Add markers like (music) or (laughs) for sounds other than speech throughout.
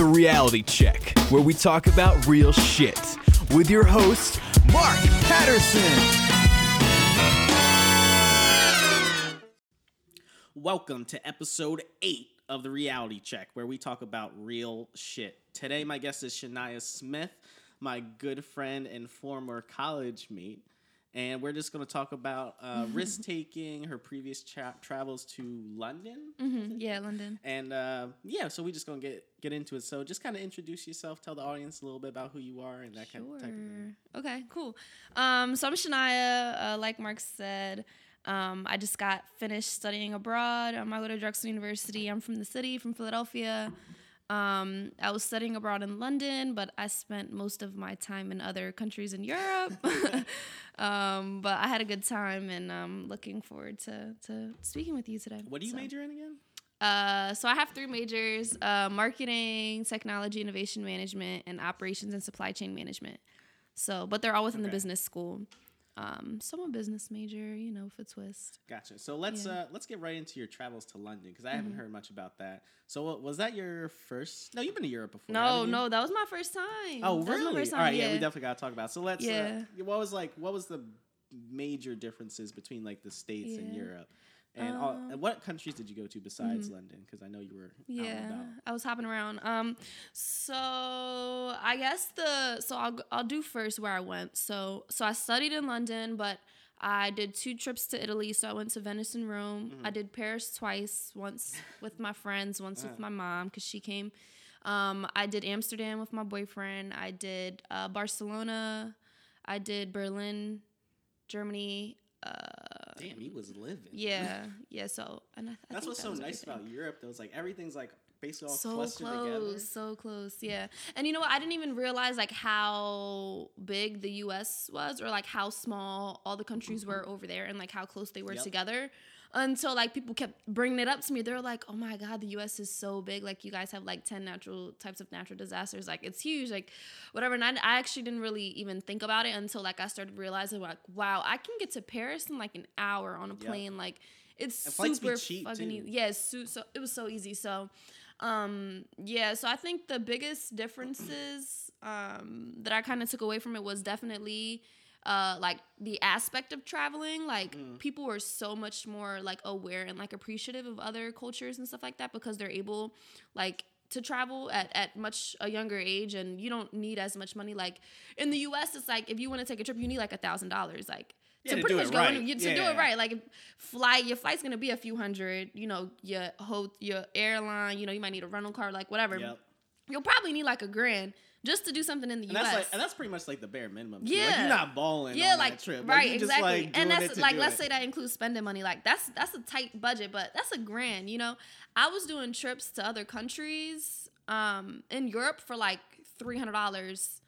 The Reality Check, where we talk about real shit with your host, Mark Patterson. Welcome to episode eight of the Reality Check, where we talk about real shit. Today, my guest is Shania Smith, my good friend and former college mate. And we're just going to talk about uh, risk taking, her previous tra- travels to London. hmm Yeah, London. And uh, yeah, so we're just going to get get into it. So just kind of introduce yourself, tell the audience a little bit about who you are and that kind of type of thing. Sure. Okay, cool. Um, so I'm Shania. Uh, like Mark said, um, I just got finished studying abroad. Um, I go to Drexel University. I'm from the city, from Philadelphia. Um, I was studying abroad in London, but I spent most of my time in other countries in Europe. (laughs) um, but I had a good time, and I'm looking forward to, to speaking with you today. What do you So- major in again? Uh, so I have three majors: uh, marketing, technology, innovation management, and operations and supply chain management. So, but they're all within the business school. Um, so I'm a business major, you know, for twist. Gotcha. So let's Yeah. uh let's get right into your travels to London because I haven't heard much about that. So what, was that your first? No, you've been to Europe before. No, no, that was my first time. Oh, That was my really? first time, right, yeah. we definitely got to talk about. It. So let's. Yeah. Uh, what was like? What was the major differences between like the states and Europe? And, all, Um, and what countries did you go to besides London? Because I know you were Yeah, about. I was hopping around. Um, so I guess the so I'll I'll do first where I went. So so I studied in London, but I did two trips to Italy. So I went to Venice and Rome. Mm-hmm. I did Paris twice, once with my friends, once with my mom because she came. Um, I did Amsterdam with my boyfriend. I did uh, Barcelona. I did Berlin, Germany. Uh, Damn, he was living. yeah, yeah. So and I, I That's think what's that so nice everything about Europe. Though, is like everything's like basically all so clustered close, together. so close, yeah. And you know what? I didn't even realize like how big the U.S. was, or like how small all the countries mm-hmm. were over there, and like how close they were Yep. together. Until like people kept bringing it up to me, They're like, "Oh my God, the U.S. is so big. Like you guys have like ten natural types of natural disasters. Like it's huge. Like whatever." And I, I actually didn't really even think about it until like I started realizing like, "Wow, I can get to Paris in like an hour on a plane. Like it's And super fucking easy. Yeah, so, so it was so easy. So um yeah so i think the biggest differences um that i kind of took away from it was definitely uh like the aspect of traveling like Mm. people were so much more like aware and like appreciative of other cultures and stuff like that because they're able like to travel at, at much a younger age and you don't need as much money like in the us it's like if you want to take a trip you need like a thousand dollars like Yeah, to pretty do much it go right. in, you, to do it right like if flight your flight's gonna be a few hundred you know your whole your airline you know you might need a rental car like whatever Yep. you'll probably need like a grand just to do something in the And us that's like, and that's pretty much like the bare minimum. too. like Yeah. you're not balling. yeah on like that trip. right just, exactly like, and that's like let's it. say that includes spending money like that's that's a tight budget but that's a grand you know i was doing trips to other countries um in europe for like $300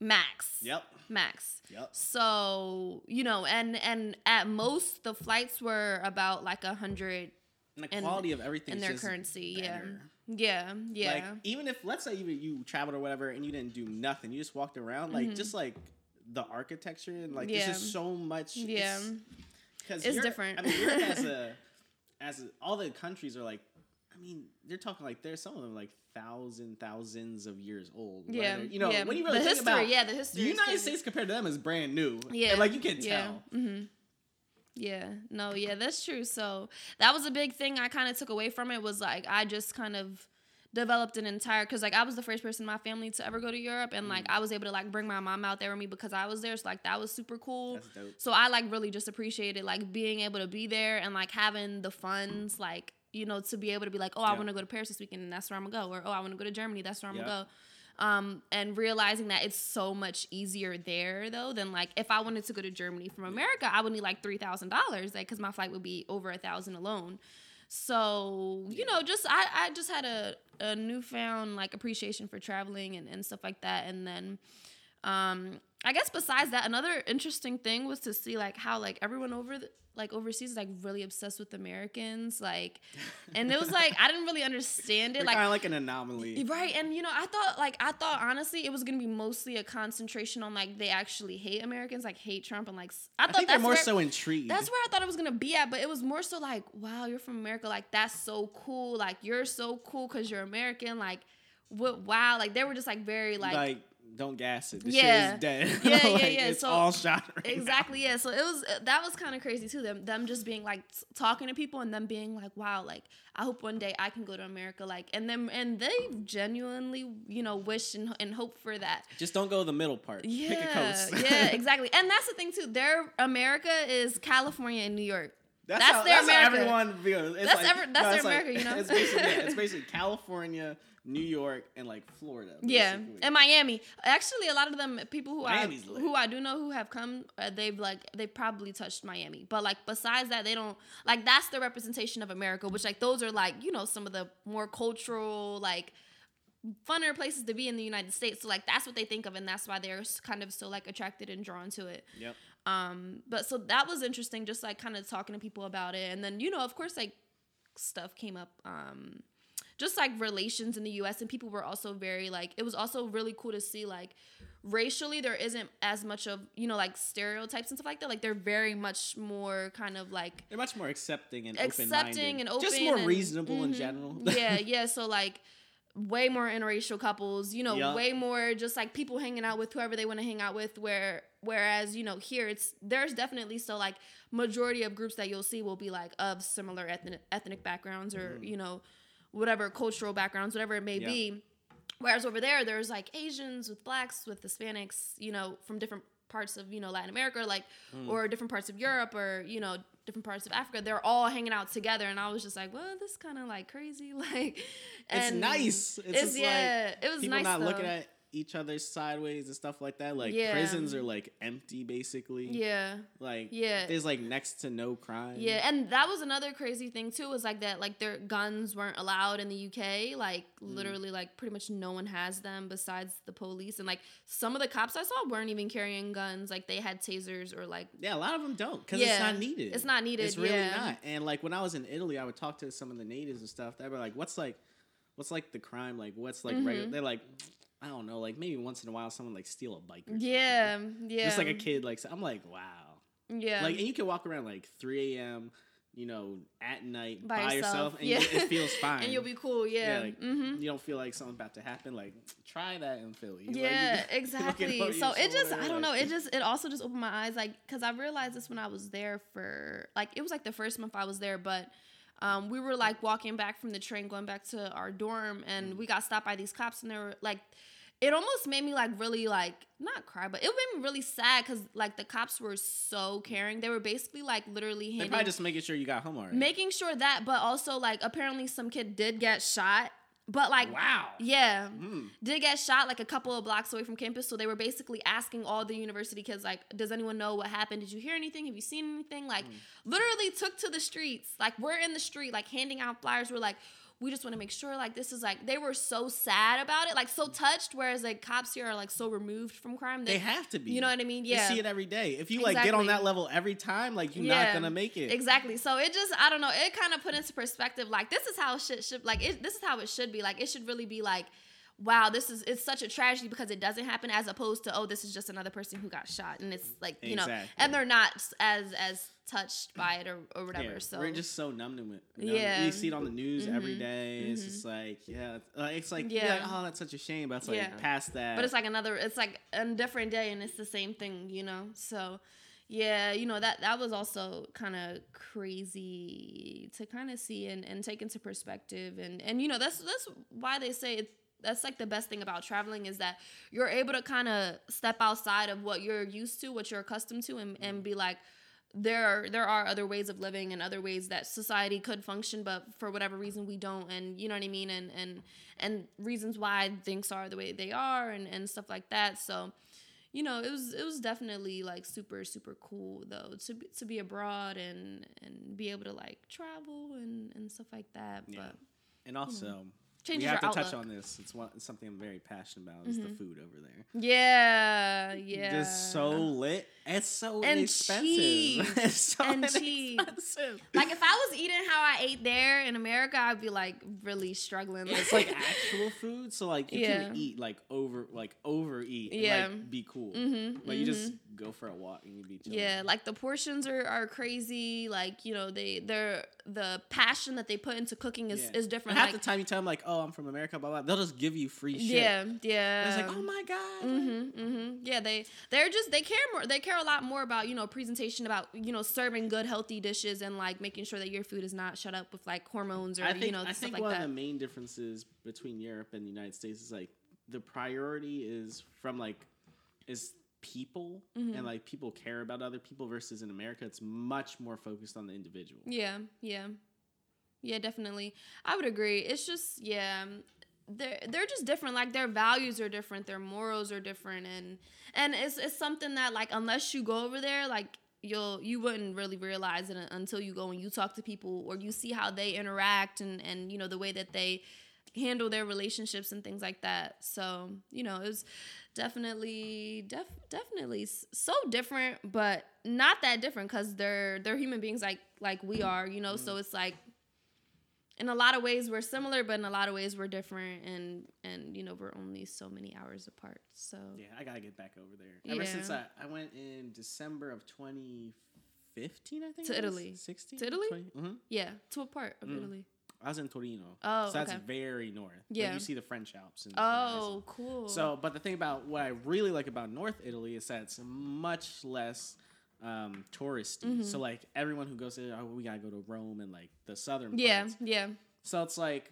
max Yep. max Yep. so you know and and at most the flights were about like a hundred And the And- quality of everything in their currency better. yeah yeah yeah. Like even if let's say you you traveled or whatever and you didn't do nothing, you just walked around, like Mhm. just like the architecture and like Yeah. there's just so much. Yeah. because It's different. I mean, Europe as (laughs) a as a, all the countries are like. I mean, they're talking like there's some of them like thousand thousands of years old. yeah whether- you know yeah. when you really the think history about yeah the history the United. States compared to them is brand new. Yeah, and, like you can yeah. tell. Yeah, no, yeah, that's true. So that was a big thing I kind of took away from it was like I just kind of developed an entire because like I was the first person in my family to ever go to Europe and Mm. like I was able to like bring my mom out there with me because I was there. So like that was super cool. So I like really just appreciated like being able to be there and like having the funds like you know to be able to be like oh I Yeah. want to go to Paris this weekend and that's where I'm gonna go or oh I want to go to Germany that's where I'm Yeah. gonna go um, and realizing that it's so much easier there though than like if I wanted to go to Germany from America, I would need like three thousand dollars, like because my flight would be over a thousand alone. So you know, just I I just had a a newfound like appreciation for traveling and and stuff like that, and then. Um, I guess besides that, another interesting thing was to see like how like everyone over the, like overseas is like really obsessed with Americans, like, and it was like I didn't really understand it, We're like kind of like an anomaly. Right, and you know, I thought like I thought honestly it was gonna be mostly a concentration on like they actually hate Americans, like hate Trump, and like I thought think they're more where, so intrigued. that's where I thought it was gonna be at, but it was more so like, wow, you're from America, like that's so cool, like you're so cool because you're American, like what wow like they were just like very like, like, don't gas it. The Yeah. shit is dead. (laughs) Yeah, yeah, Like, yeah. It's So- all shot. Right now. exactly yeah so it was that was kind of crazy too them them just being like talking to people and them being like wow like i hope one day i can go to america like and them and they genuinely you know wish and, and hope for that Just don't go the middle part. Pick a yeah coast. (laughs) yeah exactly and that's the thing too their america is california and new york That's, That's how, their that's America. everyone. It's That's like, ever- that's their it's like- America, you know? (laughs) It's basically, yeah, it's basically California, New York, and like Florida. Yeah, basically. and Miami. Actually, a lot of them people who Miami's I lit. who I do know who have come, uh, they've like they probably touched Miami. But like besides that, they don't like that's the representation of America. Which like those are like you know some of the more cultural like funner places to be in the United States. So like that's what they think of, and that's why they're kind of so like attracted and drawn to it. Yep. Um, but so that was interesting, just like kind of talking to people about it, and then you know, of course, like stuff came up, um, just like relations in the U.S. and people were also very like it was also really cool to see like racially there isn't as much of you know like stereotypes and stuff like that. Like they're very much more kind of like They're much more accepting and accepting open-minded. and open, Just more and- reasonable in Mhm. general. (laughs) yeah, yeah. So like way more interracial couples, you know, Yeah. way more just like people hanging out with whoever they want to hang out with. Where whereas you know here it's there's definitely still like majority of groups that you'll see will be like of similar ethnic ethnic backgrounds or you know whatever cultural backgrounds, whatever it may. Yeah. be. Whereas over there, there's like Asians with blacks, with Hispanics, you know, from different parts of you know Latin America, like Mm. or different parts of Europe, or you know different parts of Africa. They're all hanging out together, and I was just like, well, this kind of like crazy, (laughs) like. It's and nice. It's, It's, just yeah, like it was people nice. not though. looking at each other sideways and stuff like that. Like Yeah. prisons are like empty basically. Yeah, Like Yeah. there's like next to no crime. yeah, and that was another crazy thing too. Was like that, like their guns weren't allowed in the UK. Like Mm. literally, like pretty much no one has them besides the police, and like some of the cops I saw weren't even carrying guns. Like they had tasers or like Yeah, a lot of them don't because it's not needed. It's not needed, It's really yeah. not. And like when I was in Italy, I would talk to some of the natives and stuff. They'd be like, "What's like, what's like the crime? Like, what's like Mm-hmm. regular?" They're like, "I don't know. Like maybe once in a while, someone like steal a bike. Or something. yeah, yeah, Just like a kid. Like I'm like, wow. yeah, Like and you can walk around like 3 a.m. You know, at night By by, yourself, yourself, and yeah. you, it feels fine. (laughs) and you'll be cool. Yeah, like, mm-hmm. You don't feel like something's about to happen. Like try that in Philly. Yeah, (laughs) look exactly. So it just, I don't know. It just, it also just opened my eyes, like, cause I realized this when I was there for, like, it was like the first month I was there, but um, we were like walking back from the train, going back to our dorm, and we got stopped by these cops, and they were like, it almost made me like really like not cry, but it made me really sad because like the cops were so caring. They were basically like literally handing probably just making sure you got home already. making sure that, but also like apparently some kid did get shot, but like wow. yeah, Mm. did get shot like a couple of blocks away from campus. So they were basically asking all the university kids, like, does anyone know what happened? Did you hear anything? Have you seen anything? Like, literally took to the streets. Like, we're in the street, like handing out flyers. We're like, we just want to make sure, like, this is like, they were so sad about it, like, so touched. Whereas, like, cops here are like so removed from crime. that- They have to be. You know what I mean? You Yeah. see it every day. If you like get on that level every time, like you're Yeah. not gonna make it. Exactly. So it just I don't know. It kind of put into perspective like this is how shit should like it, this is how it should be. Like it should really be like wow, this is it's such a tragedy because it doesn't happen as opposed to oh this is just another person who got shot and it's like you know and they're not as as touched by it or, or whatever. Yeah, so we're just so numb to it. numb- Yeah. you see it on the news every Mhm. day. It's just like, yeah, it's like, Yeah. yeah, like, oh, that's such a shame. But it's like Yeah. past that. but it's like another it's like a different day and it's the same thing you know so yeah you know that that was also kind of crazy to kind of see and, and take into perspective and and you know that's that's why they say it's that's like the best thing about traveling is that you're able to kind of step outside of what you're used to what you're accustomed to and, and mm-hmm. be like there are there are other ways of living and other ways that society could function but for whatever reason we don't and you know what i mean? And and and reasons why things are the way they are and and stuff like that. So you know it was it was definitely like super super cool though to be, to be abroad and and be able to like travel and and stuff like that Yeah. but and also, changes we have to touch on this. It's, one, it's something I'm very passionate about. Is the food over there. yeah yeah Just so lit. It's so And inexpensive. cheap. (laughs) it's so And inexpensive. like if I was eating how I ate there in America, I'd be like really struggling. it's like actual food, so like you Yeah. can eat like over like overeat and Yeah. like be cool. Mhm, Like you just go for a walk and you'd be chilling. Yeah, like the portions are, are crazy. Like you know, they they're the passion that they put into cooking is, Yeah. is different. And half Like, the time you tell them like, oh, "Oh, I'm from America," blah blah. They'll just give you free shit. Yeah, And yeah. it's like, "Oh my god." Mm-hmm, mm-hmm. Yeah, they they're just they care more. They care a lot more about you know presentation, about you know serving good healthy dishes and like making sure that your food is not shut up with like hormones or I think you know I stuff think like one that. of the main differences between Europe and the United States is like the priority is from like is people Mm-hmm. and like people care about other people versus in America it's much more focused on the individual. Yeah, yeah, yeah, definitely. I would agree. It's just yeah, they're they're just different. Like their values are different, their morals are different, and and it's it's something that like unless you go over there, like you'll you wouldn't really realize it until you go and you talk to people or you see how they interact and and you know the way that they handle their relationships and things like that. So you know it was definitely def, definitely so different, but not that different because they're they're human beings like like we are. You know, so it's like in a lot of ways we're similar, but in a lot of ways we're different, and and you know we're only so many hours apart. So Yeah, I gotta get back over there. Ever since I, I went in December of 2015, I think To? Italy. 16 To Italy? hmm yeah, to a part of Mm. Italy. I was in Torino. Oh, so that's okay. very north. Like, Yeah. you see the French Alps. And the horizon. Oh, cool. So, but the thing about what I really like about North Italy is that it's much less um, touristy. Mm-hmm. So, like everyone who goes to, oh, we gotta go to Rome and like the southern yeah, parts. yeah, So it's like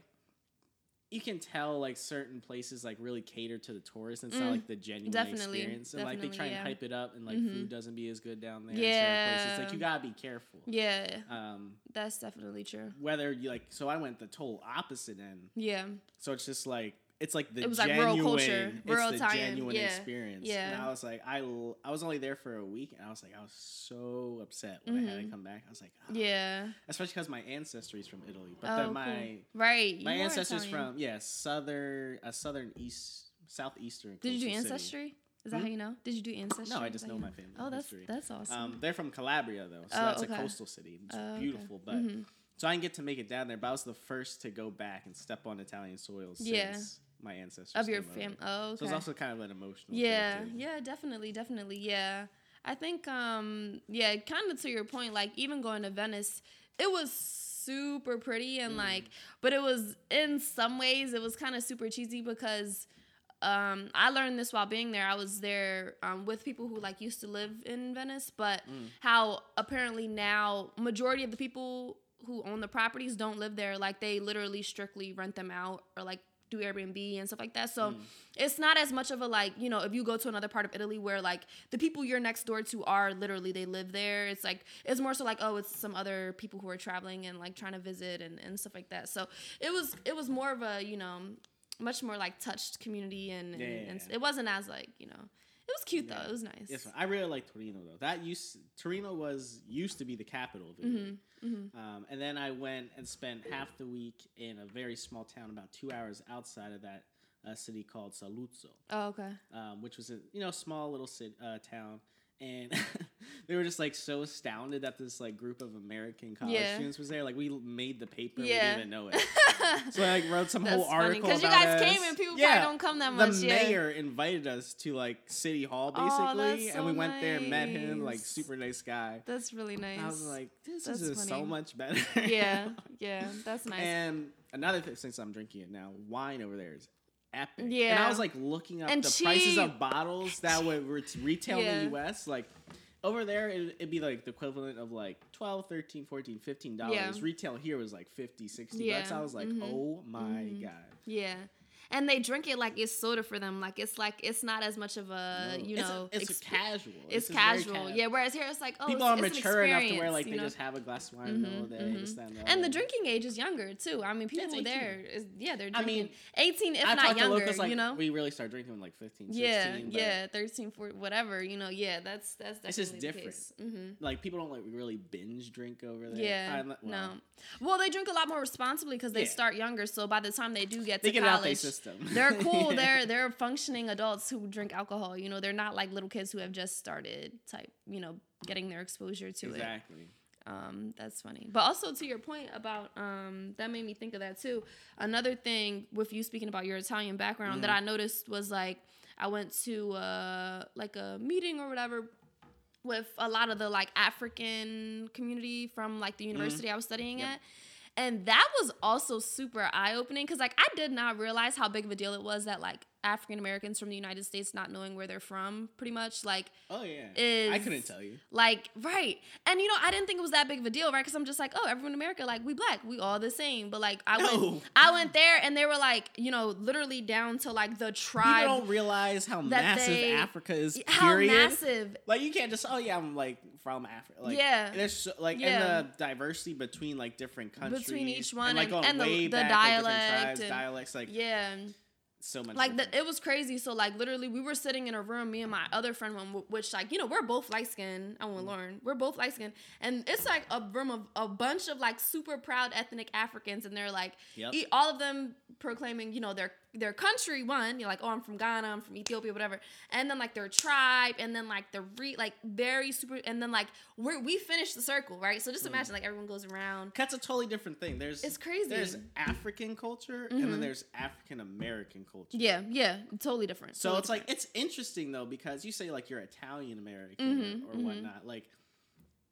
you can tell like certain places like really cater to the tourists and it's not Mm, like the genuine definitely, experience. And like they try and hype it up and like Mhm. food doesn't be as good down there. Yeah. It's like you gotta be careful. yeah. Um, That's definitely true. whether you like, so I went the total opposite end. Yeah, So it's just like it's like the It was like genuine, rural culture, it's the Italian, genuine yeah, experience. yeah. And I was like, I l- I was only there for a week, and I was like, I was so upset when I had to Mhm. come back. I was like, ah. yeah. especially because my ancestry is from Italy, but Oh, then cool. my right. my ancestors from yeah southern a southern east southeastern. Did you do coastal city. ancestry? Is that Hmm? how you know? Did you do ancestry? No, I just know my family Oh, that's history. that's awesome. Um, they're from Calabria though, so Oh, that's okay. a coastal city. It's Oh, okay. beautiful, but Mhm. so I didn't get to make it down there. But I was the first to go back and step on Italian soil since Yeah. My ancestors of your family. Oh, okay. So it's also kind of an emotional. yeah yeah definitely definitely yeah i think um yeah kind of to your point like even going to venice it was super pretty and Mm. like but it was in some ways it was kind of super cheesy because um i learned this while being there i was there um, with people who like used to live in venice but Mm. how apparently now majority of the people who own the properties don't live there like they literally strictly rent them out or like airbnb and stuff like that so Mm. it's not as much of a like you know if you go to another part of italy where like the people you're next door to are literally they live there it's like it's more so like oh it's some other people who are traveling and like trying to visit and, and stuff like that so it was it was more of a you know much more like touched community and, and, and Yeah. it wasn't as like you know was cute though it was nice Yes, I really like Torino though. That used Torino was used to be the capital of Italy. Mhm. Um, and then I went and spent half the week in a very small town, about two hours outside of that uh, city called Saluzzo, oh okay um, which was a you know small little city, uh, town. And (laughs) they were just like so astounded that this like group of American college Yeah. students was there. Like we made the paper, we didn't even know it. (laughs) So I like wrote some whole That's funny, article 'cause you guys us. came and people yeah, probably don't come that much, The yeah. mayor invited us to like City Hall Oh, basically, and we so went there and met him. Like super nice guy. that's really nice I was like, this That's is so much better. (laughs) yeah yeah that's nice And another thing, since I'm drinking it now, wine over there is epic. Yeah, And I was like looking up And the prices of bottles that would re- retail in the US. Like over there, it, it'd be like the equivalent of like 12 13 14 15 dollars. Yeah. Retail here was like 50 60 Yeah. bucks. I was like, Mhm. oh my Mhm. God. Yeah. And they drink it like it's soda for them. Like it's like it's not as much of a No. you It's a- know it's, exp- casual. it's just very casual. yeah. Whereas here it's like oh People it's, are it's mature enough to where like they know? just have a glass of wine in the middle of the day. Mhm, this, mhm. that, and the And the drinking age is younger too. I mean, people it's 18. there is yeah they're drinking I mean, 18 if I not younger. locals like you know. we really start drinking like 15, 16. yeah, yeah, 13, 14, whatever. You know, yeah, that's that's definitely It's just different. case. hmm Like people don't like really binge drink over there. Yeah, well, no. Well, they drink a lot more responsibly because they start younger. So by the time they do get to get it out their college, system. (laughs) they're cool. (laughs) They're they're functioning adults who drink alcohol. You know, they're not like little kids who have just started type. You know, getting their exposure to it. exactly. Um, that's funny. But also to your point about um, that made me think of that too. Another thing with you speaking about your Italian background that I Mm-hmm. noticed was like I went to uh, like a meeting or whatever with a lot of the like African community from like the university I was studying Mm-hmm. Yep. at. And that was also super eye opening because, like, I did not realize how big of a deal it was that, like, African Americans from the United States not knowing where they're from, pretty much. Like, Oh yeah. is I couldn't tell you. Like, right. And you know, I didn't think it was that big of a deal, right? Because I'm just like, oh, everyone in America, like, we black, we all the same. But like, I No. went, I went there, and they were like, you know, literally down to like the tribe. People don't realize how massive they- Africa is. how Period. massive. Like you can't just oh yeah I'm like from Africa. Like, Yeah. There's so, like Yeah. and the diversity between like different countries Between each one and, like and- and the- the back, like, different dialect and- dialects like Yeah. So much. like the, it was crazy so like literally we were sitting in a room me and my other friend one which like you know we're both light skinned i Mm. won't learn we're both light skinned and it's like a room of a bunch of like super proud ethnic africans and they're like Yep. all of them proclaiming you know their their country one you're like oh i'm from ghana i'm from ethiopia whatever and then like their tribe and then like the re like very super and then like we're we finished the circle right so Mm. just imagine like everyone goes around That's a totally different thing. There's It's crazy. There's African culture and Mhm. then there's African American culture. yeah yeah totally different So totally it's like it's interesting though because you say like you're Italian American Mhm, or, mhm. whatnot. Like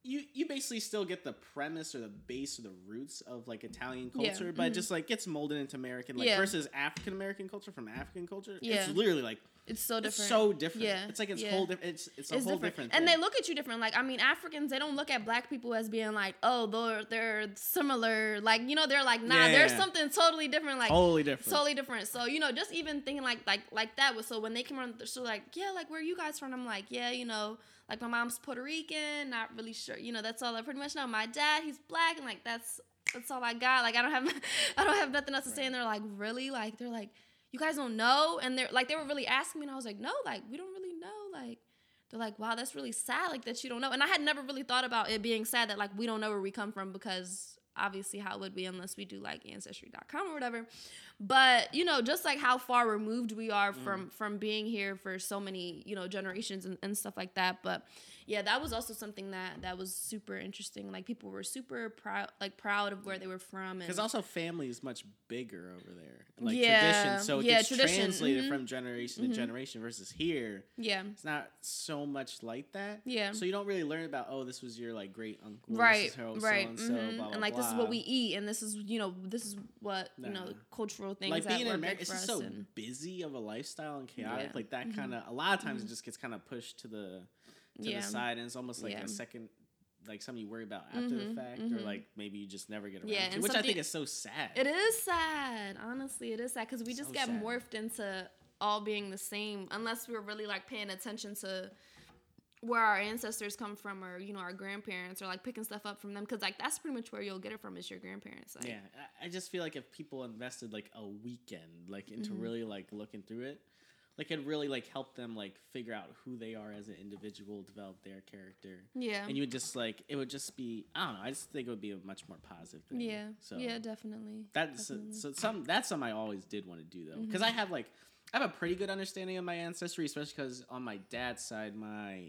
you you basically still get the premise or the base or the roots of like Italian Yeah, culture, but it mhm. just like gets molded into American like Yeah. versus African American culture from African culture. Yeah. It's literally like it's so it's different so different. Yeah, It's like it's yeah. whole different it's it's a it's whole different. different, and they look at you different. Like I mean, Africans they don't look at black people as being like, oh, they're they're similar. Like you know, they're like, nah, there's Yeah. something totally different. Like totally different. totally different. So you know, just even thinking like like like that was so when they came around, they're so like yeah, like where are you guys from? I'm like yeah, you know, like my mom's Puerto Rican, not really sure. You know, that's all I pretty much know. My dad, he's black, and like that's that's all I got. Like I don't have (laughs) I don't have nothing else to say. And they're like really like they're like you guys don't know, and they're like they were really asking me, and I was like no, like we don't really know, like. They're like, wow, that's really sad, like that you don't know. And I had never really thought about it being sad that like we don't know where we come from because obviously how would we unless we do like ancestry.com or whatever. But you know, just like how far removed we are from from being here for so many you know generations and, and stuff like that. But yeah, that was also something that that was super interesting. Like people were super proud, like proud of where they were from. Because also family is much bigger over there. Like Yeah, tradition. So it yeah, gets tradition, translated mhm. from generation to generation versus here. yeah, It's not so much like that. Yeah. So you don't really learn about, oh, this was your like great uncle. this right, right, mhm. blah, blah, and like this is what we eat, and this is you know this is what you know Nah. Cultural things like that being in America, it's just so and, busy of a lifestyle and chaotic. Yeah. Mm-hmm. Like that kind of, a lot of times it just gets kind of pushed to the to Yeah. the side, and it's almost like Yeah. a second, like something you worry about after Mhm, the fact, or mhm. like maybe you just never get around Yeah, to, and which I think is so sad. It is sad. Honestly, it is sad because we just So get sad. morphed into all being the same unless we're really like paying attention to where our ancestors come from or you know our grandparents or like picking stuff up from them because like that's pretty much where you'll get it from is your grandparents like, Yeah, I- I just feel like if people invested like a weekend like into Mm-hmm. really like looking through it, like it really like help them like figure out who they are as an individual, develop their character, yeah and you would just like it would just be I don't know. I just think it would be a much more positive thing. yeah So yeah definitely that's so, definitely. so some that's something I always did want to do though because I Mm-hmm. have like I have a pretty good understanding of my ancestry, especially because on my dad's side, my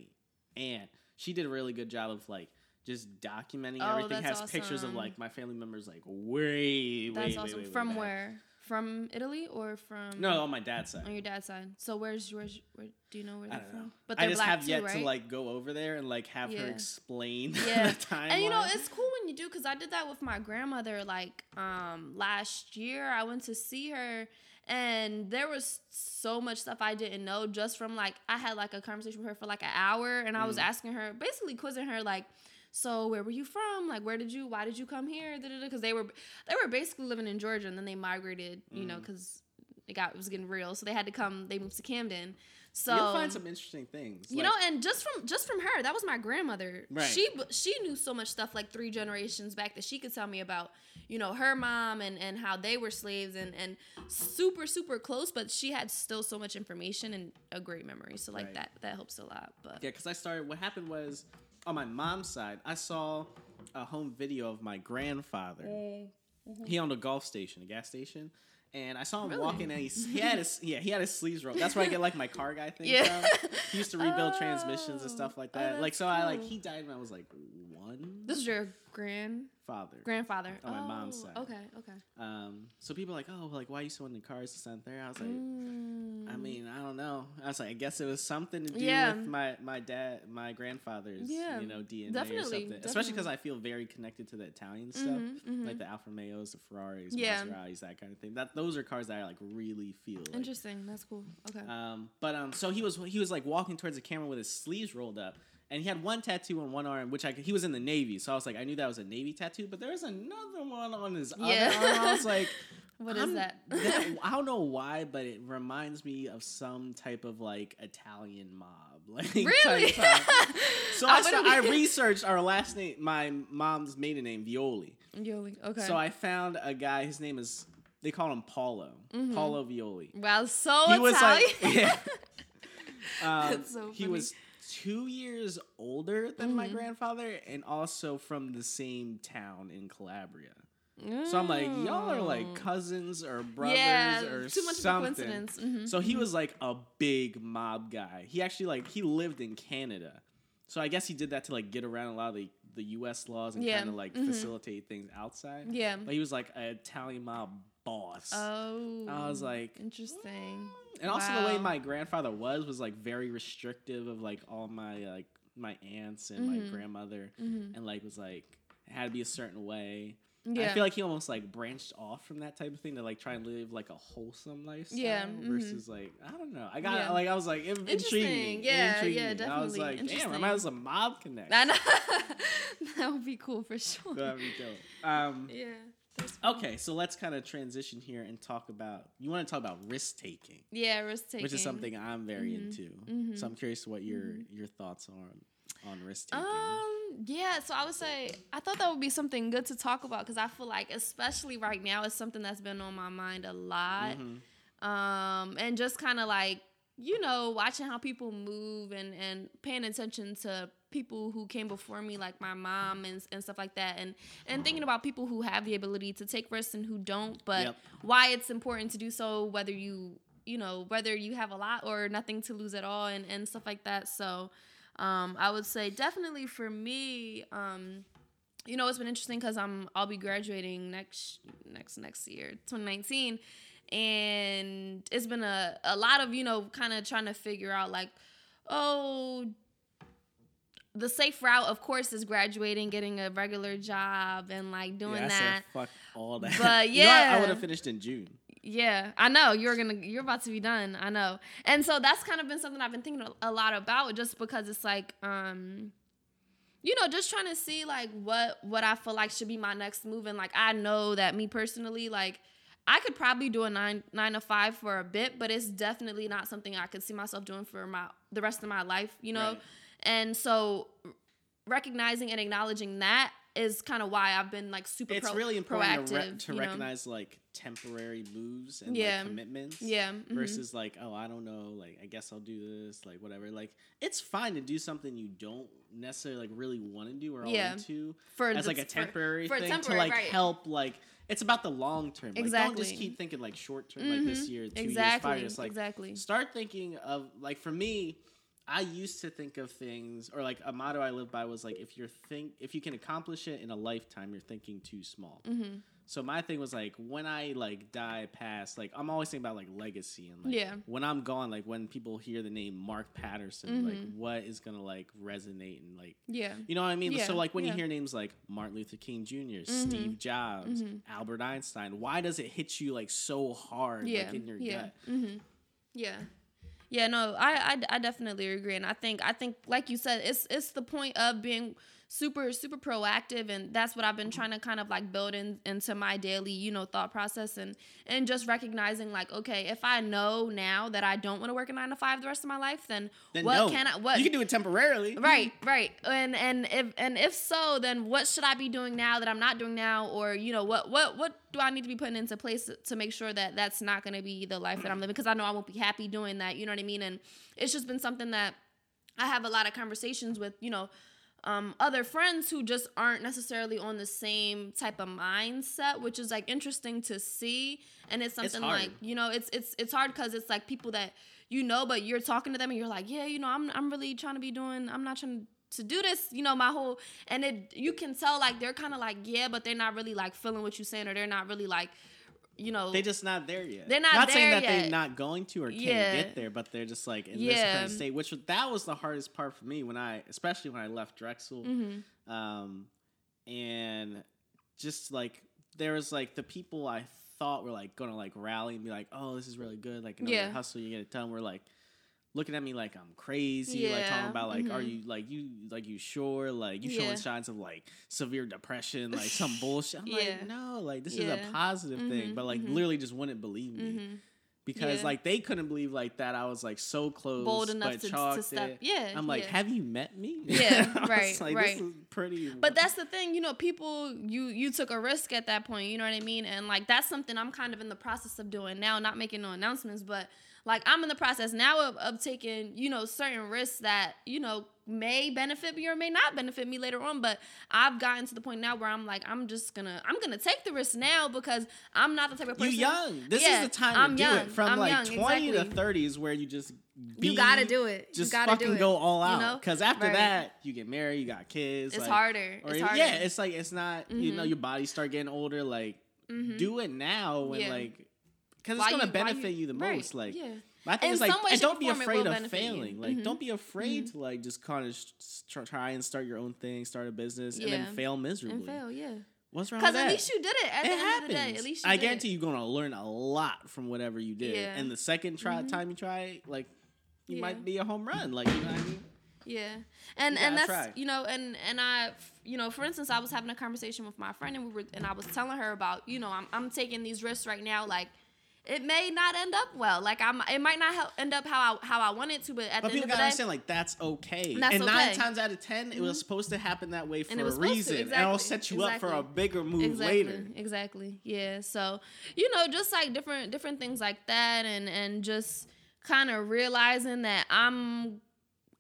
aunt she did a really good job of like. Just documenting Oh, everything that's has pictures of like my family members like way that's way, awesome way, way, way from back. where from italy or from No, on my dad's side. on your dad's side so where's yours where do you know where I they're don't from know. but I they're just black have too, yet right? to like go over there and like have her explain (laughs) yeah the timeline. and you know it's cool when you do because i did that with my grandmother like um last year i went to see her and there was so much stuff i didn't know just from like i had like a conversation with her for like an hour and i was Mm. asking her basically quizzing her like so where were you from like where did you why did you come here because they were they were basically living in georgia and then they migrated you know Mm. because it got it was getting real so they had to come they moved to camden so you'll find some interesting things. you like- know, and just from just from her, that was my grandmother. Right. She she knew so much stuff like three generations back that she could tell me about, you know, her mom and and how they were slaves and and super super close, but she had still so much information and a great memory. So like Right. that that helps a lot. But Yeah, because I started. What happened was on my mom's side, I saw a home video of my grandfather. Mm-hmm. He owned a golf station, a gas station, and I saw him Really? walking. And he, he had his yeah he had his sleeves rolled. That's where I get like my car guy thing Yeah. from. He used to rebuild Oh. transmissions and (laughs) oh. stuff like Oh, that. like that's so, I like he died when I was like one. this is your grandfather. grandfather. On my mom's Oh, side. Okay, okay. Um, so people are like, oh, like why are you so into cars this and there? I was like, Mm. I mean, I don't know. I was like, I guess it was something to do Yeah. with my my dad, my grandfather's, Yeah, you know, DNA or definitely, something. Especially because. I feel very connected to the Italian stuff, Mhm, mhm. like the Alfa Romeos, the Ferraris, Yeah. Maseratis, that kind of thing. That those are cars that I like really feel. Like. Interesting. That's cool. Okay. Um, but um, so he was he was like walking towards the camera with his sleeves rolled up, and he had one tattoo on one arm, which I he was in the Navy, so I was like, I knew that was a Navy tattoo, but there was another one on his Yeah. other arm. I was like, (laughs) What is I'm- (laughs) that? I don't know why, but it reminds me of some type of like Italian mob. (laughs) Like Really? So I I, I researched our last name, my mom's maiden name, Violi. Yoli. Okay. So I found a guy. His name is they call him Paolo. Mm-hmm. Paolo Violi. wow, so he was Italian. like, yeah. Um, That's so he was two years older than my Mm-hmm. grandfather, and also from the same town in Calabria. So I'm like, y'all are like cousins or brothers Mm. yeah, or too much something. coincidence. Mhm. So he was like a big mob guy. He actually like he lived in Canada. So I guess he did that to like get around a lot of the, the US laws and Yeah, kind of like mhm. facilitate things outside. Yeah. But he was like an Italian mob boss. Oh. I was like, interesting. and also the way my grandfather was was like very restrictive of like all my like my aunts and my Mhm. grandmother Mhm. and like was like it had to be a certain way. Yeah. I feel like he almost like branched off from that type of thing to like try and live like a wholesome lifestyle Yeah, mhm. versus like I don't know. I got Yeah. like I was like it intrigued me. Yeah, intrigued yeah, me. I was definitely. like, damn, I might have some mob connect. (laughs) That would be cool for sure. That'd be dope. Um, Yeah. Okay, so let's kind of transition here and talk about. You want to talk about risk taking. Yeah, risk taking. which is something I'm very Mhm. into. Mhm. So I'm curious what your your thoughts are on on risk taking. Um, yeah, so I would say I thought that would be something good to talk about because I feel like, especially right now, it's something that's been on my mind a lot. Mhm. Um, and just kind of like you know watching how people move and and paying attention to people who came before me, like my mom and and stuff like that, and and thinking about people who have the ability to take risks and who don't, but Yep. why it's important to do so, whether you you know whether you have a lot or nothing to lose at all, and and stuff like that. So. Um, I would say definitely for me, um, you know, it's been interesting because I'm I'll be graduating next next next year, 2019, and it's been a a lot of you know kind of trying to figure out like, oh, the safe route of course is graduating, getting a regular job, and like doing yeah, I that. said fuck all that. But (laughs) You know what? I would have finished in June. Yeah, I know you're gonna you're about to be done. I know, and so that's kind of been something I've been thinking a lot about, just because it's like, um, you know, just trying to see like what what I feel like should be my next move, and like I know that me personally, like I could probably do a nine nine to five for a bit, but it's definitely not something I could see myself doing for my the rest of my life, you know, Right. And so recognizing and acknowledging that is kind of why I've been like super. It's pro- really important to, re- to you know? recognize like temporary moves and Yeah. like commitments. Yeah, mhm. Versus like, oh, I don't know, like I guess I'll do this, like whatever. Like it's fine to do something you don't necessarily like really want to do or all Yeah. into for as like a for- temporary for thing temporary, to like right. help like it's about the long term. Like, don't just keep thinking like short term, like this Mhm. year, two exactly, years, five years. Like exactly. start thinking of like for me i used to think of things or like a motto i live by was like if you're think if you can accomplish it in a lifetime you're thinking too small hmm so my thing was like when i like die past like i'm always thinking about like legacy and like Yeah. when i'm gone like when people hear the name mark patterson like Mhm. what is gonna like resonate and like Yeah. you know what I mean? Yeah, so like when yeah. you hear names like Martin Luther King jr Steve Jobs, mhm. Albert Einstein, why does it hit you like so hard Yeah. like in your yeah. gut? hmm Yeah. Yeah, no, I, I I definitely agree, and I think I think like you said, it's it's the point of being super super proactive, and that's what I've been mm-hmm. trying to kind of like build in into my daily you know thought process, and and just recognizing like okay, if I know now that I don't want to work a nine to five the rest of my life, then, Then what no. can I what You can do it temporarily. right right. And and if and if so then what should i be doing now that i'm not doing now? Or you know what what what do i need to be putting into place to make sure that that's not going to be the life that i'm living? Because i know i won't be happy doing that you know what i mean? And it's just been something that i have a lot of conversations with you know um, other friends who just aren't necessarily on the same type of mindset, which is like interesting to see. And it's something hard. like you know, it's it's it's hard because it's like people that you know, but you're talking to them and you're like, yeah, you know, I'm I'm really trying to be doing. I'm not trying to do this, you know, my whole and it you can tell like they're kind of like yeah, but they're not really like feeling what you're saying or they're not really like you know they're just not there yet. They're not not saying there that they're not going to or can't Yeah. get there, but they're just like in this Yeah. current state. Which that was the hardest part for me when I, especially when I left Drexel, Mhm. um, and just like there was like the people I thought were like gonna like rally and be like, oh, this is really good, like another Yeah. hustle, you get it done. Were like looking at me like I'm crazy, like talking about like, are Mhm. you like you like you sure like you Yeah. showing signs of like severe depression, like some (laughs) bullshit. I'm Yeah. like, no, like this is a positive thing, Mhm, but like mhm. literally just wouldn't believe me Mhm. because Yeah. like they couldn't believe like that I was like so close, bold enough to, to step. it. Yeah, I'm like, yeah. have you met me? (laughs) Yeah, right, like, right. This is pretty. But that's the thing, you know, people you you took a risk at that point, you know what I mean? And like that's something I'm kind of in the process of doing now, not making no announcements, but like I'm in the process now of, of taking, you know, certain risks that, you know, may benefit me or may not benefit me later on. But I've gotten to the point now where I'm like, I'm just gonna I'm gonna take the risk now because I'm not the type of person you young. This Yeah, is the time I'm to do young. it. From I'm like young, 20 to exactly. 30 is where you just be, You gotta do it. You Just gotta fucking do it, go all you out. know? Because after Right. that, you get married, you got kids. It's like, harder. It's harder. yeah, it's like it's not. You know, Mhm. your body start getting older. Like, Mhm. do it now when Yeah. like. Because it's gonna benefit you, the right, most. Like, yeah. My thing In is like, and don't be afraid of benefit you. failing. Like, Mhm. don't be afraid to like just kind of try and start your own thing, start a business, and then fail miserably. And fail, yeah. What's wrong with Because at least you did it. At it the end happens. of the day, at least you I guarantee it. you're gonna learn a lot from whatever you did. Yeah. And the second try Mhm. time you try, it, like, you Yeah. might be a home run. Like, you know what I mean? Yeah, and You and that's try. you know, and and I, you know, for instance, I was having a conversation with my friend, and we were, and I was telling her about, you know, I'm I'm taking these risks right now, like. It may not end up well. Like I'm, it might not help end up how I how I want it to. But at But the people end of the gotta day, understand, like, that's okay. That's and nine times out of 10 it was mm-hmm. supposed to happen that way for a supposed to, reason. And it'll set you up for a bigger move exactly, later. Exactly. Yeah. So, you know, just like different different things like that, and and just kind of realizing that I'm.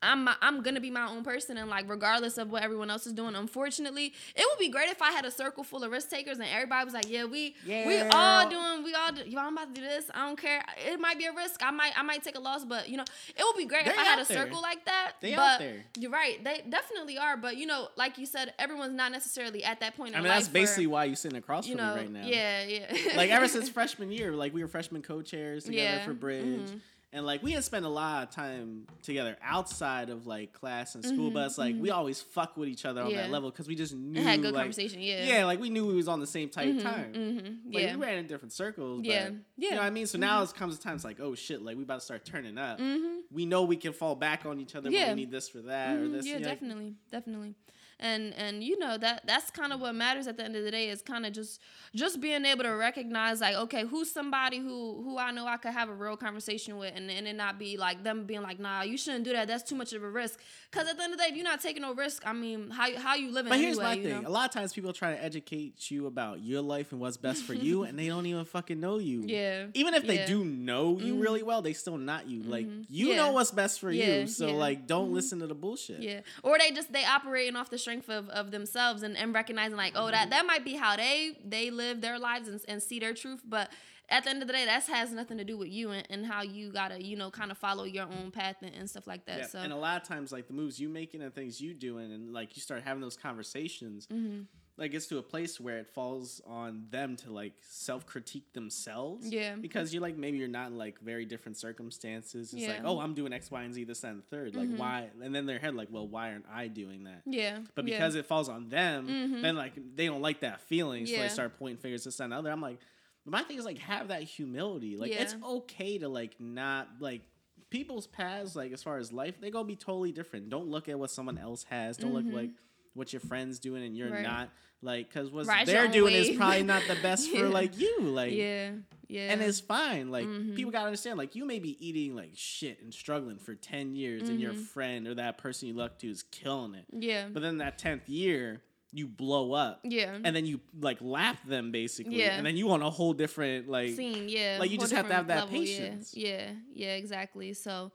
I'm I'm gonna be my own person and like regardless of what everyone else is doing. Unfortunately, it would be great if I had a circle full of risk takers and everybody was like, "Yeah, we we all doing we all do, yo, I'm about to do this. I don't care. It might be a risk. I might I might take a loss, but you know, it would be great if I had a there. circle like that. They out there. You're right. They definitely are. But you know, like you said, everyone's not necessarily at that point in I mean, that's basically where, why you're sitting across you from me right now. yeah, yeah. like ever (laughs) since freshman year, like we were freshman co-chairs together Yeah, for bridge, mhm. And like we had spent a lot of time together outside of like class and school, Mhm, but it's like we always fuck with each other on Yeah. that level because we just knew and had good like, conversation. Yeah. Yeah, like we knew we was on the same type Mhm, time. mhm, Like yeah. we ran in different circles. But, Yeah, You know what I mean? So now it comes a time it's like, oh shit, like we about to start turning up. Mhm. We know we can fall back on each other when we need this for that or this. Yeah, you know, like, definitely, definitely. And and you know that that's kind of what matters at the end of the day is kind of just just being able to recognize like okay who's somebody who who I know I could have a real conversation with and and it not be like them being like nah you shouldn't do that that's too much of a risk because at the end of the day if you're not taking no risk I mean how how you living But here's anyway my you thing. know? A lot of times people try to educate you about your life and what's best for you, and they don't even fucking know you. (laughs) yeah Even if they Yeah. do know you Mhm. really well, they still not you. Like Mhm. you Yeah. know what's best for Yeah, you. So like don't Mhm. listen to the bullshit. Yeah. Or they just they operating off the strength of, of themselves and, and recognizing like, oh, that that might be how they they live their lives and, and see their truth. But at the end of the day, that has nothing to do with you and, and how you gotta, you know, kind of follow your own path and, and stuff like that. Yeah, So And a lot of times, like the moves you making and things you doing, and like you start having those conversations, Mhm. Like gets to a place where it falls on them to like self critique themselves. Yeah. Because you're like maybe you're not in like very different circumstances. It's like, oh, I'm doing X, Y, and Z, this, that, and the third. Like Mhm. why? And then their head like, well, why aren't I doing that? Yeah. But yeah. because it falls on them, Mhm. then like they don't like that feeling, so Yeah. they start pointing fingers this that, and the other. I'm like, my thing is like have that humility. Like it's okay to like not like people's paths, like as far as life, they're gonna be totally different. Don't look at what someone else has. Don't Mhm. look like what your friends doing and you're Right. not. Like, cause what your they're doing is probably not the best for (laughs) like you. Like, yeah. Yeah. and it's fine. Like Mhm. people gotta understand. Like you may be eating like shit and struggling for ten years, and your Mhm. friend or that person you look to is killing it. yeah. But then that tenth year, you blow up, yeah. and then you like laugh them basically, Yeah. and then you on a whole different like. scene. Yeah, like, you just have to have that patience. Yeah, yeah, yeah, exactly. So,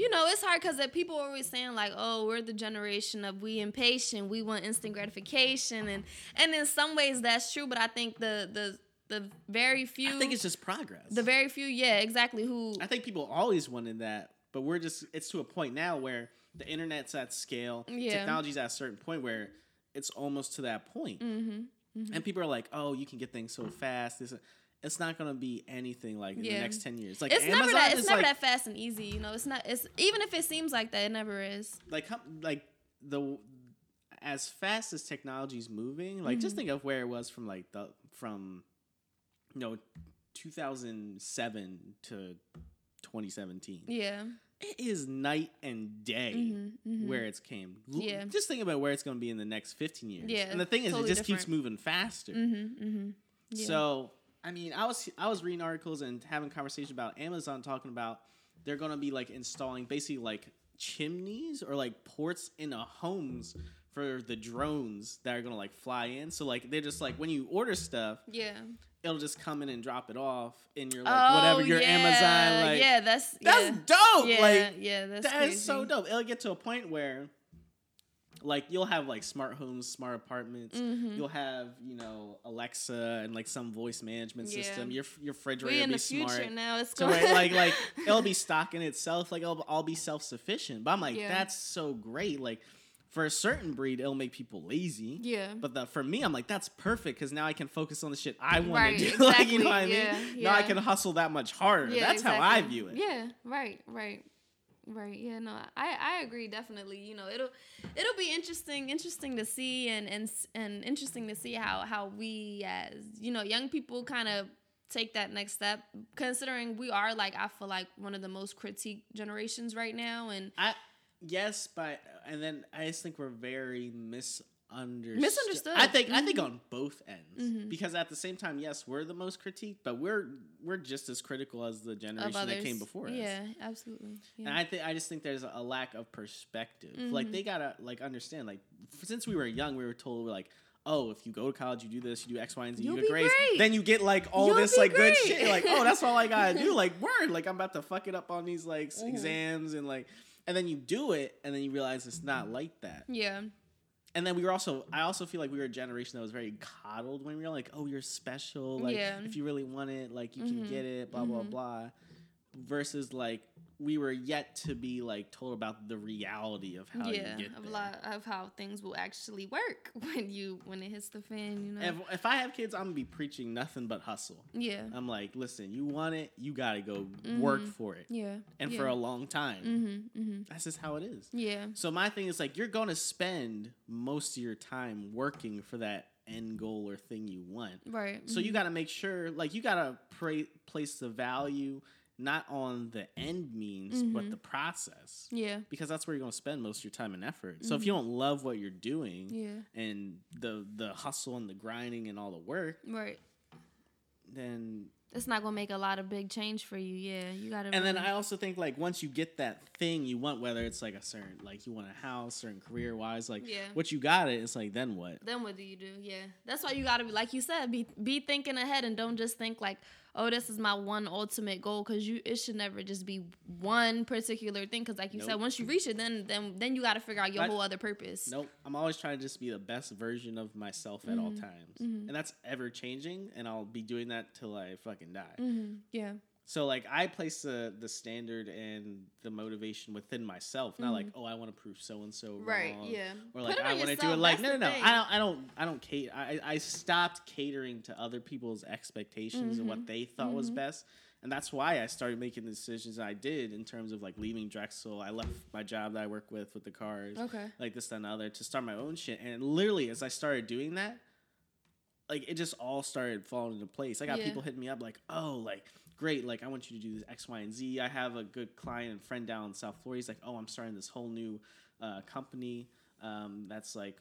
you know, it's hard because people are always saying like, "Oh, we're the generation of we impatient, we want instant gratification," and and in some ways that's true. But I think the the the very few, I think it's just progress. the very few, yeah, exactly. Who I think people always wanted that, but we're just it's to a point now where the internet's at scale. Yeah. Technology's at a certain point where it's almost to that point. Mm-hmm. And people are like, "Oh, you can get things so fast." This, it's not gonna be anything like in the next ten years. Like It's Amazon never that. It's never like, that fast and easy. You know, it's not. It's even if it seems like that, it never is. like like the as fast as technology's moving. Like just Mhm. think of where it was from like the from you know 2007 to 2017. Yeah. It is night and day. Mm-hmm, mm-hmm. Where it's came, L- Yeah. Just think about where it's going to be in the next fifteen years. Yeah, and the thing is, totally it just keeps moving faster. Mm-hmm. Mm-hmm. Yeah. So I mean, I was I was reading articles and having conversations about Amazon talking about they're gonna be like installing basically like chimneys or like ports into homes for the drones that are gonna like fly in. So like they're just like when you order stuff, yeah. it'll just come in and drop it off in your like whatever oh, your Oh, yeah. Amazon like yeah, that's that's yeah. dope. Yeah, like yeah, that's that is so dope. It'll get to a point where like you'll have like smart homes, smart apartments. Mhm. You'll have you know Alexa and like some voice management Yeah. system. Your your refrigerator We will be smart. now. It's So where, like like (laughs) it'll be stocking itself. Like it'll all be self sufficient. But I'm like Yeah. that's so great. Like for a certain breed, it'll make people lazy. yeah. But the, for me, I'm like that's perfect because now I can focus on the shit I want Right, to do. (laughs) like you know what I mean? Yeah, Now I can hustle that much harder. that's how I view it. Yeah, right, right, right. Yeah, no, I I agree definitely. You know, it'll it'll be interesting, interesting to see, and and and interesting to see how how we as you know young people kind of take that next step considering we are like i feel like one of the most critique generations right now and I yes, but and then I just think we're very misunderstood. Misunderstood. I think I think Mhm. on both ends Mhm. because at the same time, yes, we're the most critiqued, but we're we're just as critical as the generation that came before us. yeah absolutely And. I think I just think there's a lack of perspective. Like Mhm. they gotta like understand. Like since we were young, we were told we're like. Oh, if you go to college, you do this, you do X, Y, and Z, You'll you get grades, great. then you get like all You'll this like good great. shit. Like, oh, that's all I (laughs) gotta do. Like, word, like I'm about to fuck it up on these like Mhm. exams and like, and then you do it, and then you realize it's not like that. yeah And then we were also, I also feel like we were a generation that was very coddled when we were like, oh, you're special. Like, Yeah. if you really want it, like you can Mhm. get it. Blah blah Mhm. blah. Versus like we were yet to be like told about the reality of how yeah you get of lot of how things will actually work (laughs) when you when it hits the fan you know If, if I have kids, I'm gonna be preaching nothing but hustle. yeah I'm like, listen, you want it, you gotta go work Mhm. for it, yeah and yeah. for a long time. mm-hmm, mm-hmm. That's just how it is. yeah So my thing is like, you're gonna spend most of your time working for that end goal or thing you want. right So you mhm. got to make sure, like, you got to pra- place the value not on the end means, but Mhm. the process, yeah because that's where you're going to spend most of your time and effort. So if you don't love what you're doing yeah and the the hustle and the grinding and all the work, right then it's not gonna make a lot of big change for you yeah you gotta and then I also think like once you get that thing you want, whether it's like a certain like you want a house, certain career wise, like Yeah. what you got it, it's like then what? then what do you do yeah that's why you gotta be like you said be be thinking ahead and don't just think like oh this is my one ultimate goal because you it should never just be one particular thing because like you said once you reach it then then then you gotta figure out your But- whole other purpose Nope. I'm always trying to just be the best version of myself at all Mhm. times. Mhm. And that's ever changing and I'll be doing that till I fucking die. mm-hmm. yeah So like I place the the standard and the motivation within myself, not like, oh I want to prove so and so Mm-hmm. right wrong. yeah Or like I want to do it like no no no. I don't I don't I don't cater I, I stopped catering to other people's expectations and Mhm. what they thought was Mhm. best and that's why I started making the decisions I did in terms of like leaving Drexel I left my job that I work with with the cars okay like this, that, and the other to start my own shit. And literally, as I started doing that, like it just all started falling into place. I got Yeah. people hitting me up like, "Oh, like great, like I want you to do this X, Y, and Z. I have a good client and friend down in South Florida. He's like, "Oh, I'm starting this whole new uh, company um, that's like."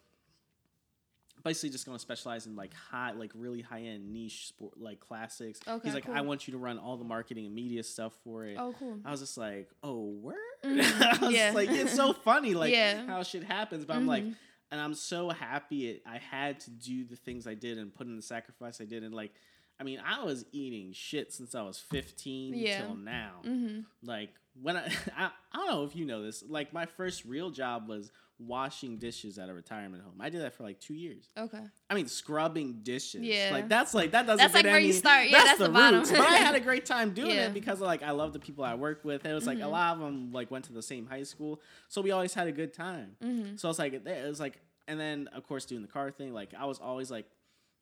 Basically, just going to specialize in like high, like really high end niche sport, like classics. Okay, He's like, I want you to run all the marketing and media stuff for it. oh cool I was just like, oh, word. (laughs) Mhm. I was Yeah. like, it's so (laughs) funny, like Yeah. how shit happens. But I'm like, Mhm. and I'm so happy it, I had to do the things I did and put in the sacrifice I did. And like, I mean, I was eating shit since I was 15 Yeah. till now. mm-hmm. Like when I, (laughs) I I don't know if you know this. Like my first real job was washing dishes at a retirement home. I did that for like two years. Okay. I mean, scrubbing dishes. Yeah. Like that's like that doesn't. That's like where you any- start. Yeah, that's the bottom. roots. But I had a great (laughs) time doing Yeah. it because like I love the people I work with. It was like a Mhm. lot of them like went to the same high school, so we always had a good time. Mm-hmm. So it's like it was like, and then of course doing the car thing. Like I was always like.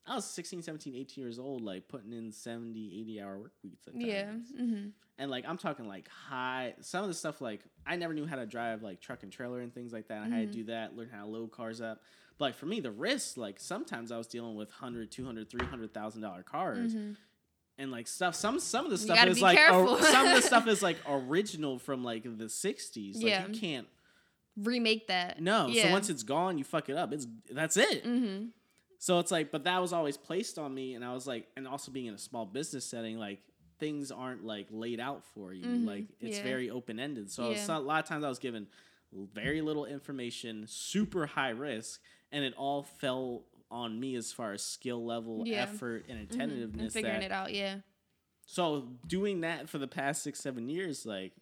I was 16, 17, 18 years old, like putting in 70, 80 hour work weeks. At Yeah. times. Mm-hmm. And like I'm talking like high some of the stuff like I never knew how to drive like truck and trailer and things like that. I had to do that, learn how to load cars up. But like for me the risk like sometimes I was dealing with 100, 200, 300,000 dollar cars Mm-hmm. and like stuff some some of the stuff is like or, some of the stuff (laughs) is like original from like the 60s. Like Yeah. you can't Remake that. no. Yeah. So once it's gone, you fuck it up. It's that's it. Mm-hmm. So it's like, but that was always placed on me, and I was like, and also being in a small business setting, like things aren't like laid out for you. Mhm, Like it's yeah. very open ended. So, Yeah. a lot of times I was given very little information, super high risk, and it all fell on me as far as skill level, Yeah. effort, and And attentiveness. figuring that- it out. Yeah. so doing that for the past six, seven years, like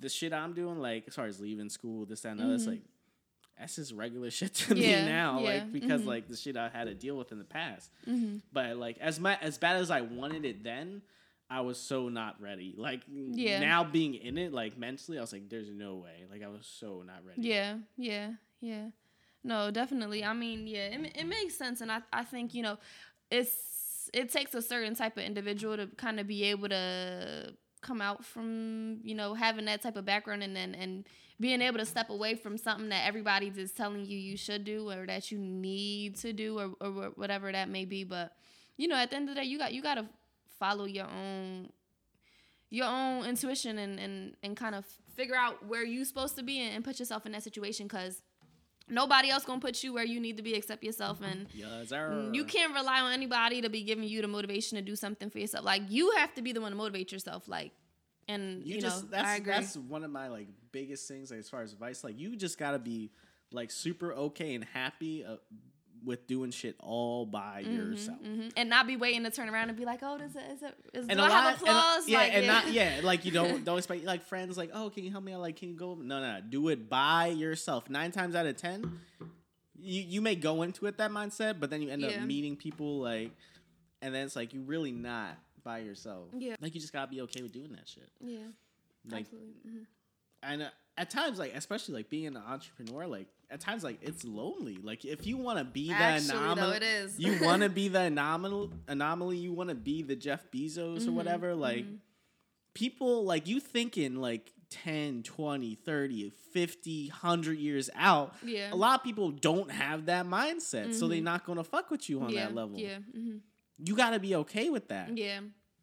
the shit I'm doing, like as far as leaving school, this, that, and other, it's Mhm. like that's just regular (laughs) shit to Yeah, me now. yeah, Like because mhm. like the shit I had to deal with in the past. Mm-hmm. But like as my as bad as I wanted it then, I was so not ready. Like Yeah. now being in it, like mentally, I was like, there's no way. Like I was so not ready. Yeah, yeah, yeah. No, definitely. I mean, yeah, it, it makes sense, and I, I think you know, it's it takes a certain type of individual to kind of be able to come out from you know having that type of background and then and being able to step away from something that everybody's just telling you you should do or that you need to do or, or whatever that may be. But you know at the end of the day you got you got to follow your own your own intuition and and, and kind of figure out where you're supposed to be and, and put yourself in that situation because nobody else gonna put you where you need to be except yourself. And (laughs) Yes, sir. you can't rely on anybody to be giving you the motivation to do something for yourself. Like you have to be the one to motivate yourself. Like and you, You, just know that's i agree that's one of my like biggest things like, as far as advice. Like you just gotta be like super okay and happy uh, with doing shit all by Mhm, yourself. mhm. and not be waiting to turn around and be like oh is it is it is and do I lot, have applause and, yeah, like, and not yeah, like you don't (laughs) don't expect like friends like, oh, can you help me out? Like, can you go? No, no, no, do it by yourself. Nine times out of ten, you you may go into it that mindset, but then you end Yeah. up meeting people like, and then it's like you really not by yourself. Yeah. like you just gotta be okay with doing that shit. yeah Like, absolutely mhm. and uh, at times, like especially like being an entrepreneur, like at times like it's lonely. Like if you want to be the (laughs) anomaly, you want to be the anomaly, anomaly. You want to be the Jeff Bezos or Mhm, whatever. Like mhm. people, like you thinking like 10, 20, 30, 50, 100 years out. yeah A lot of people don't have that mindset, so they're not gonna fuck with you on yeah that level. yeah hmm You got to be okay with that. Yeah.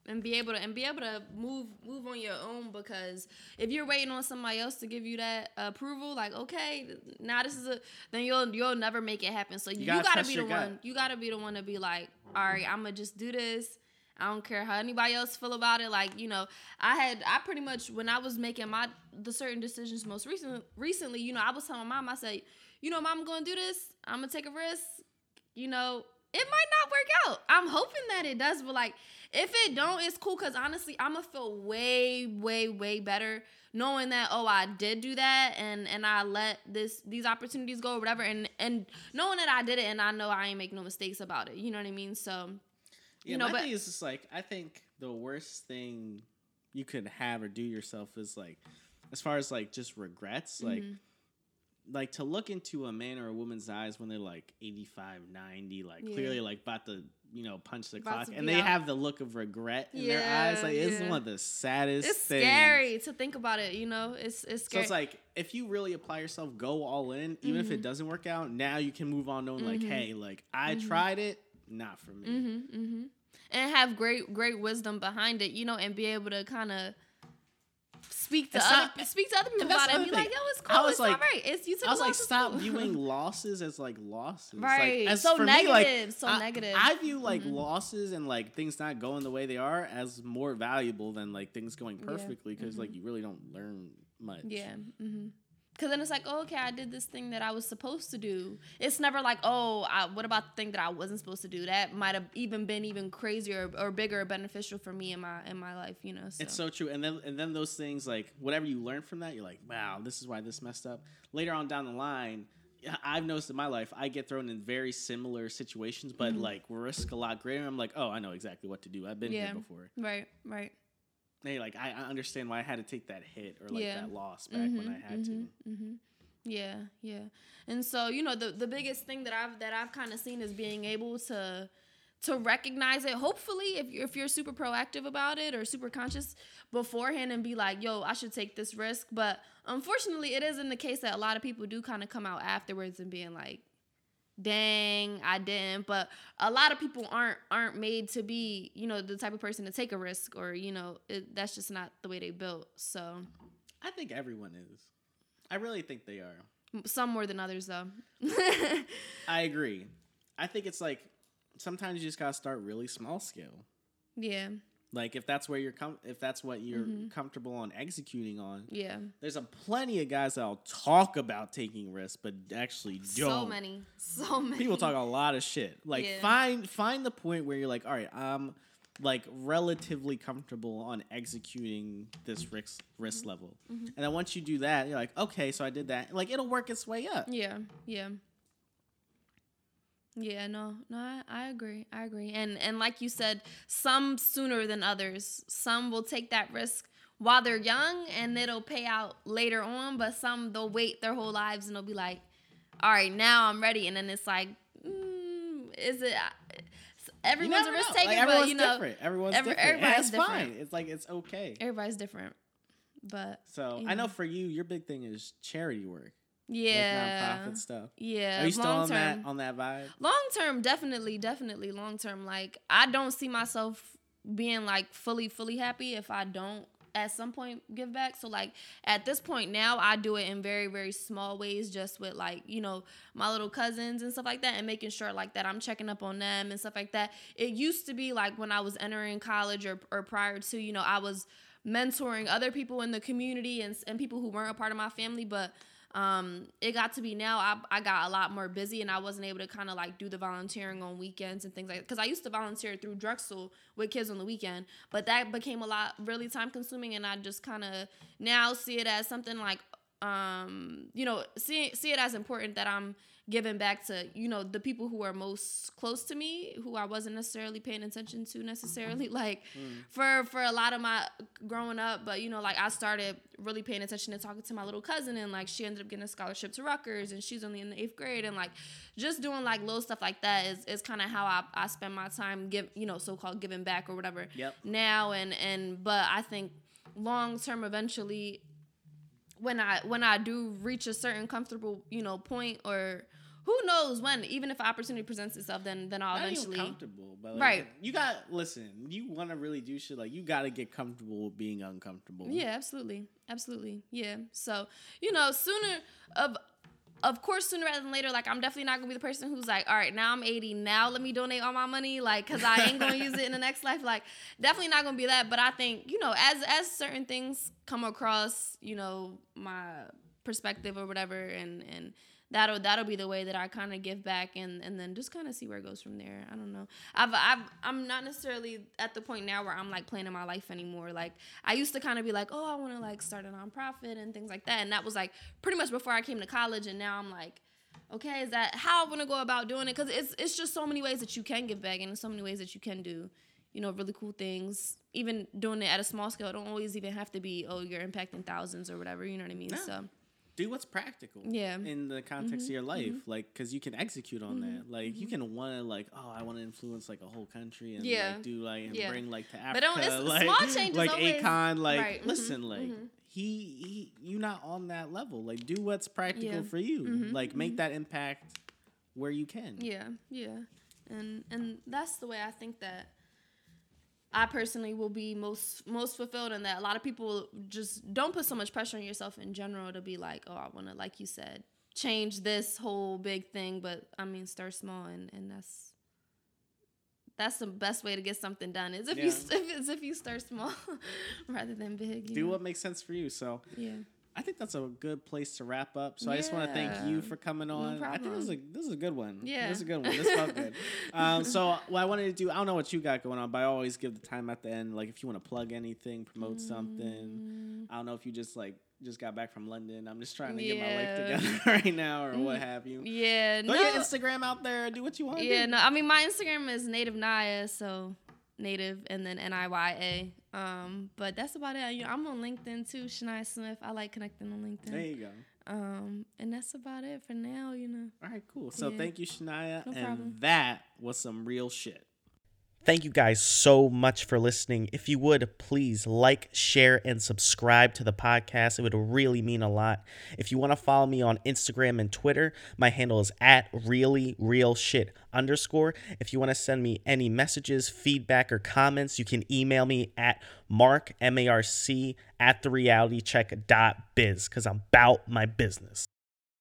And be able to and be able to move move on your own because if you're waiting on somebody else to give you that approval, like okay, now this is a then you'll you'll never make it happen. So you, gotta gotta, be the your one. gut. You gotta be the one to be like, all right, I'm gonna just do this. I don't care how anybody else feel about it. Like you know, I had I pretty much when I was making my the certain decisions most recent recently, you know, I was telling my mom, I said, you know, mom, I'm gonna do this. I'm gonna take a risk. You know, it might not work out. I'm hoping that it does, but like if it don't, it's cool because honestly, I'm gonna feel way, way, way better knowing that oh I did do that and and I let this these opportunities go or whatever and and knowing that I did it and I know I ain't make no mistakes about it. You know what I mean? So Yeah, you know, my but thing is just like I think the worst thing you could have or do yourself is like, as far as like just regrets, like, Mhm. Like to look into a man or a woman's eyes when they're like 85, 90, like Yeah. clearly like about to you know punch the About clock, and they out. have the look of regret in their eyes. Yeah, Like it's yeah. one of the saddest. it's things. scary to think about it. You know, it's it's So it's like if you really apply yourself, go all in, even if it Mhm. doesn't work out. Now you can move on, knowing like, Mhm. hey, like I Mhm. tried it, not for me. Mm-hmm, mm-hmm. And have great, great wisdom behind it, you know, and be able to kind of speak to It's other not- speak to other people about it and be like, yo, it's cool. I was it's like- all right. It's you took I was like, stop cool." viewing losses as like losses. Right. Like, as So for me, like, negative, so I, negative. I view like Mhm. losses and like things not going the way they are as more valuable than like things going perfectly because Mhm. like you really don't learn much. Yeah. Mm-hmm. Cause then it's like, oh, okay, I did this thing that I was supposed to do. It's never like, oh, I, what about the thing that I wasn't supposed to do? That might have even been even crazier or, or bigger or beneficial for me in my in my life, you know. So. It's so true. And then and then those things like whatever you learn from that, you're like, wow, this is why this messed up. Later on down the line, I've noticed in my life, I get thrown in very similar situations, but Mm-hmm. like risk a lot greater. I'm like, oh, I know exactly what to do. I've been Yeah. here before. right, right. Hey, like I, I understand why I had to take that hit or like Yeah. that loss back when I had to. Mm-hmm. Yeah, yeah. And so, you know, the the biggest thing that I've that I've kind of seen is being able to to recognize it. Hopefully, if you're if you're super proactive about it or super conscious beforehand and be like, "Yo, I should take this risk." But unfortunately, it isn't the case that a lot of people do kind of come out afterwards and being like, "Dang, I didn't." But a lot of people aren't aren't made to be, you know, the type of person to take a risk or, you know, it, that's just not the way they built. So, I think everyone is. I really think they are. some more than others though. (laughs) I agree. I think it's like sometimes you just gotta start really small scale. yeah. Like if that's where you're com- if that's what you're Mm-hmm. comfortable on executing on. Yeah. There's a plenty of guys that'll talk about taking risks, but actually don't. So many. So many. People talk a lot of shit. Like Yeah. find find the point where you're like, all right, I'm like relatively comfortable on executing this risk risk Mm-hmm. level, and then once you do that, you're like, okay, so I did that. Like it'll work its way up. Yeah. Yeah. Yeah, no, no, I, I agree. I agree. And and like you said, some sooner than others. Some will take that risk while they're young and it'll pay out later on, but some they'll wait their whole lives and they'll be like, "All right, now I'm ready." And then it's like, mm, is it everyone's a risk know. taker, Like, but you know, different. Everyone's every- different. Everybody's it's different. fine. It's like it's okay. everybody's different. But So you I know know. for you, your big thing is charity work, yeah. like nonprofit stuff. Yeah. Are you still long on that term. on that vibe? long term definitely definitely long term like i don't see myself being like fully fully happy if i don't at some point give back so like at this point now i do it in very very small ways just with like you know my little cousins and stuff like that and making sure like that i'm checking up on them and stuff like that it used to be like when i was entering college or, or prior to you know i was mentoring other people in the community and, and people who weren't a part of my family but um it got to be now I, I got a lot more busy and i wasn't able to kind of like do the volunteering on weekends and things like that because i used to volunteer through drexel with kids on the weekend but that became a lot really time consuming and i just kind of now see it as something like um you know see, see it as important that i'm giving back to you know the people who are most close to me who i wasn't necessarily paying attention to necessarily (laughs) like mm. for for a lot of my growing up but you know like i started really paying attention and talking to my little cousin and like she ended up getting a scholarship to Rutgers and she's only in the eighth grade and like just doing like little stuff like that is, is kind of how I, I spend my time give you know so-called giving back or whatever Yep. now and and but I think long term eventually when I when I do reach a certain comfortable you know point or who knows when even if opportunity presents itself then then I'll Not even eventually comfortable, but like, Right. You got listen. You want to really do shit like you got to get comfortable with being uncomfortable. Yeah, absolutely. Absolutely. Yeah. So, you know, sooner of of course sooner rather than later, like I'm definitely not gonna be the person who's like, all right, now I'm 80, now let me donate all my money, like, cause I ain't gonna use it in the next life. Like, definitely not gonna be that. But I think, you know, as as certain things come across, you know, my perspective or whatever, and and that'll that'll be the way that I kind of give back and and then just kind of see where it goes from there. I don't know. I've I've I'm not necessarily at the point now where I'm like planning my life anymore. Like I used to kind of be like, oh, I want to like start a nonprofit and things like that, and that was like pretty much before I came to college. And now I'm like, okay, is that how I want to go about doing it? Because it's it's just so many ways that you can give back and so many ways that you can do. You know, really cool things. Even doing it at a small scale, it don't always even have to be, oh, you're impacting thousands or whatever. You know what I mean? Yeah. So Do what's practical. Yeah. Mm-hmm. In the context of your life, like, because you can execute on that. Like, you can want to like, oh, I want to influence like a whole country and Yeah. like do like and Yeah. bring like to But Africa, don't- it's- like small changes like always- Akon, like Right, mhm, listen, like. He, he, you not on that level. Like, do what's practical Yeah. Mm-hmm, for you. Like, make that impact where you can. Yeah, yeah, and and that's the way I think that I personally will be most most fulfilled in that. A lot of people just don't put so much pressure on yourself in general to be like, oh, I want to, like you said, change this whole big thing. But I mean, start small, and and that's that's the best way to get something done. Is if you (laughs) if, is if you start small (laughs) rather than big. Do know? what makes sense for you. So, Yeah. I think that's a good place to wrap up. So I just want to thank you for coming on. I think this is a this is a good one. Yeah. this is a good one. This felt good. (laughs) um, so what I wanted to do, I don't know what you got going on, but I always give the time at the end. Like if you want to plug anything, promote Mm. something. I don't know if you just like just got back from London. I'm just trying to get my life together (laughs) right now, or what have you. Yeah, Throw no. your Instagram out there. Do what you want. Yeah, do. no. I mean, my Instagram is native Niya, so native and then N I Y A. Um, but that's about it. I'm on LinkedIn too, Shania Smith. I like connecting on LinkedIn. There you go. Um, and that's about it for now. You know. All right, cool. So Yeah. thank you, Shania. No and problem. that was some real shit. Thank you guys so much for listening. If you would please like, share, and subscribe to the podcast, it would really mean a lot. If you want to follow me on Instagram and Twitter, my handle is at really real shit underscore. If you want to send me any messages, feedback, or comments, you can email me at Marc m a r c at the reality check dot biz because I'm about my business.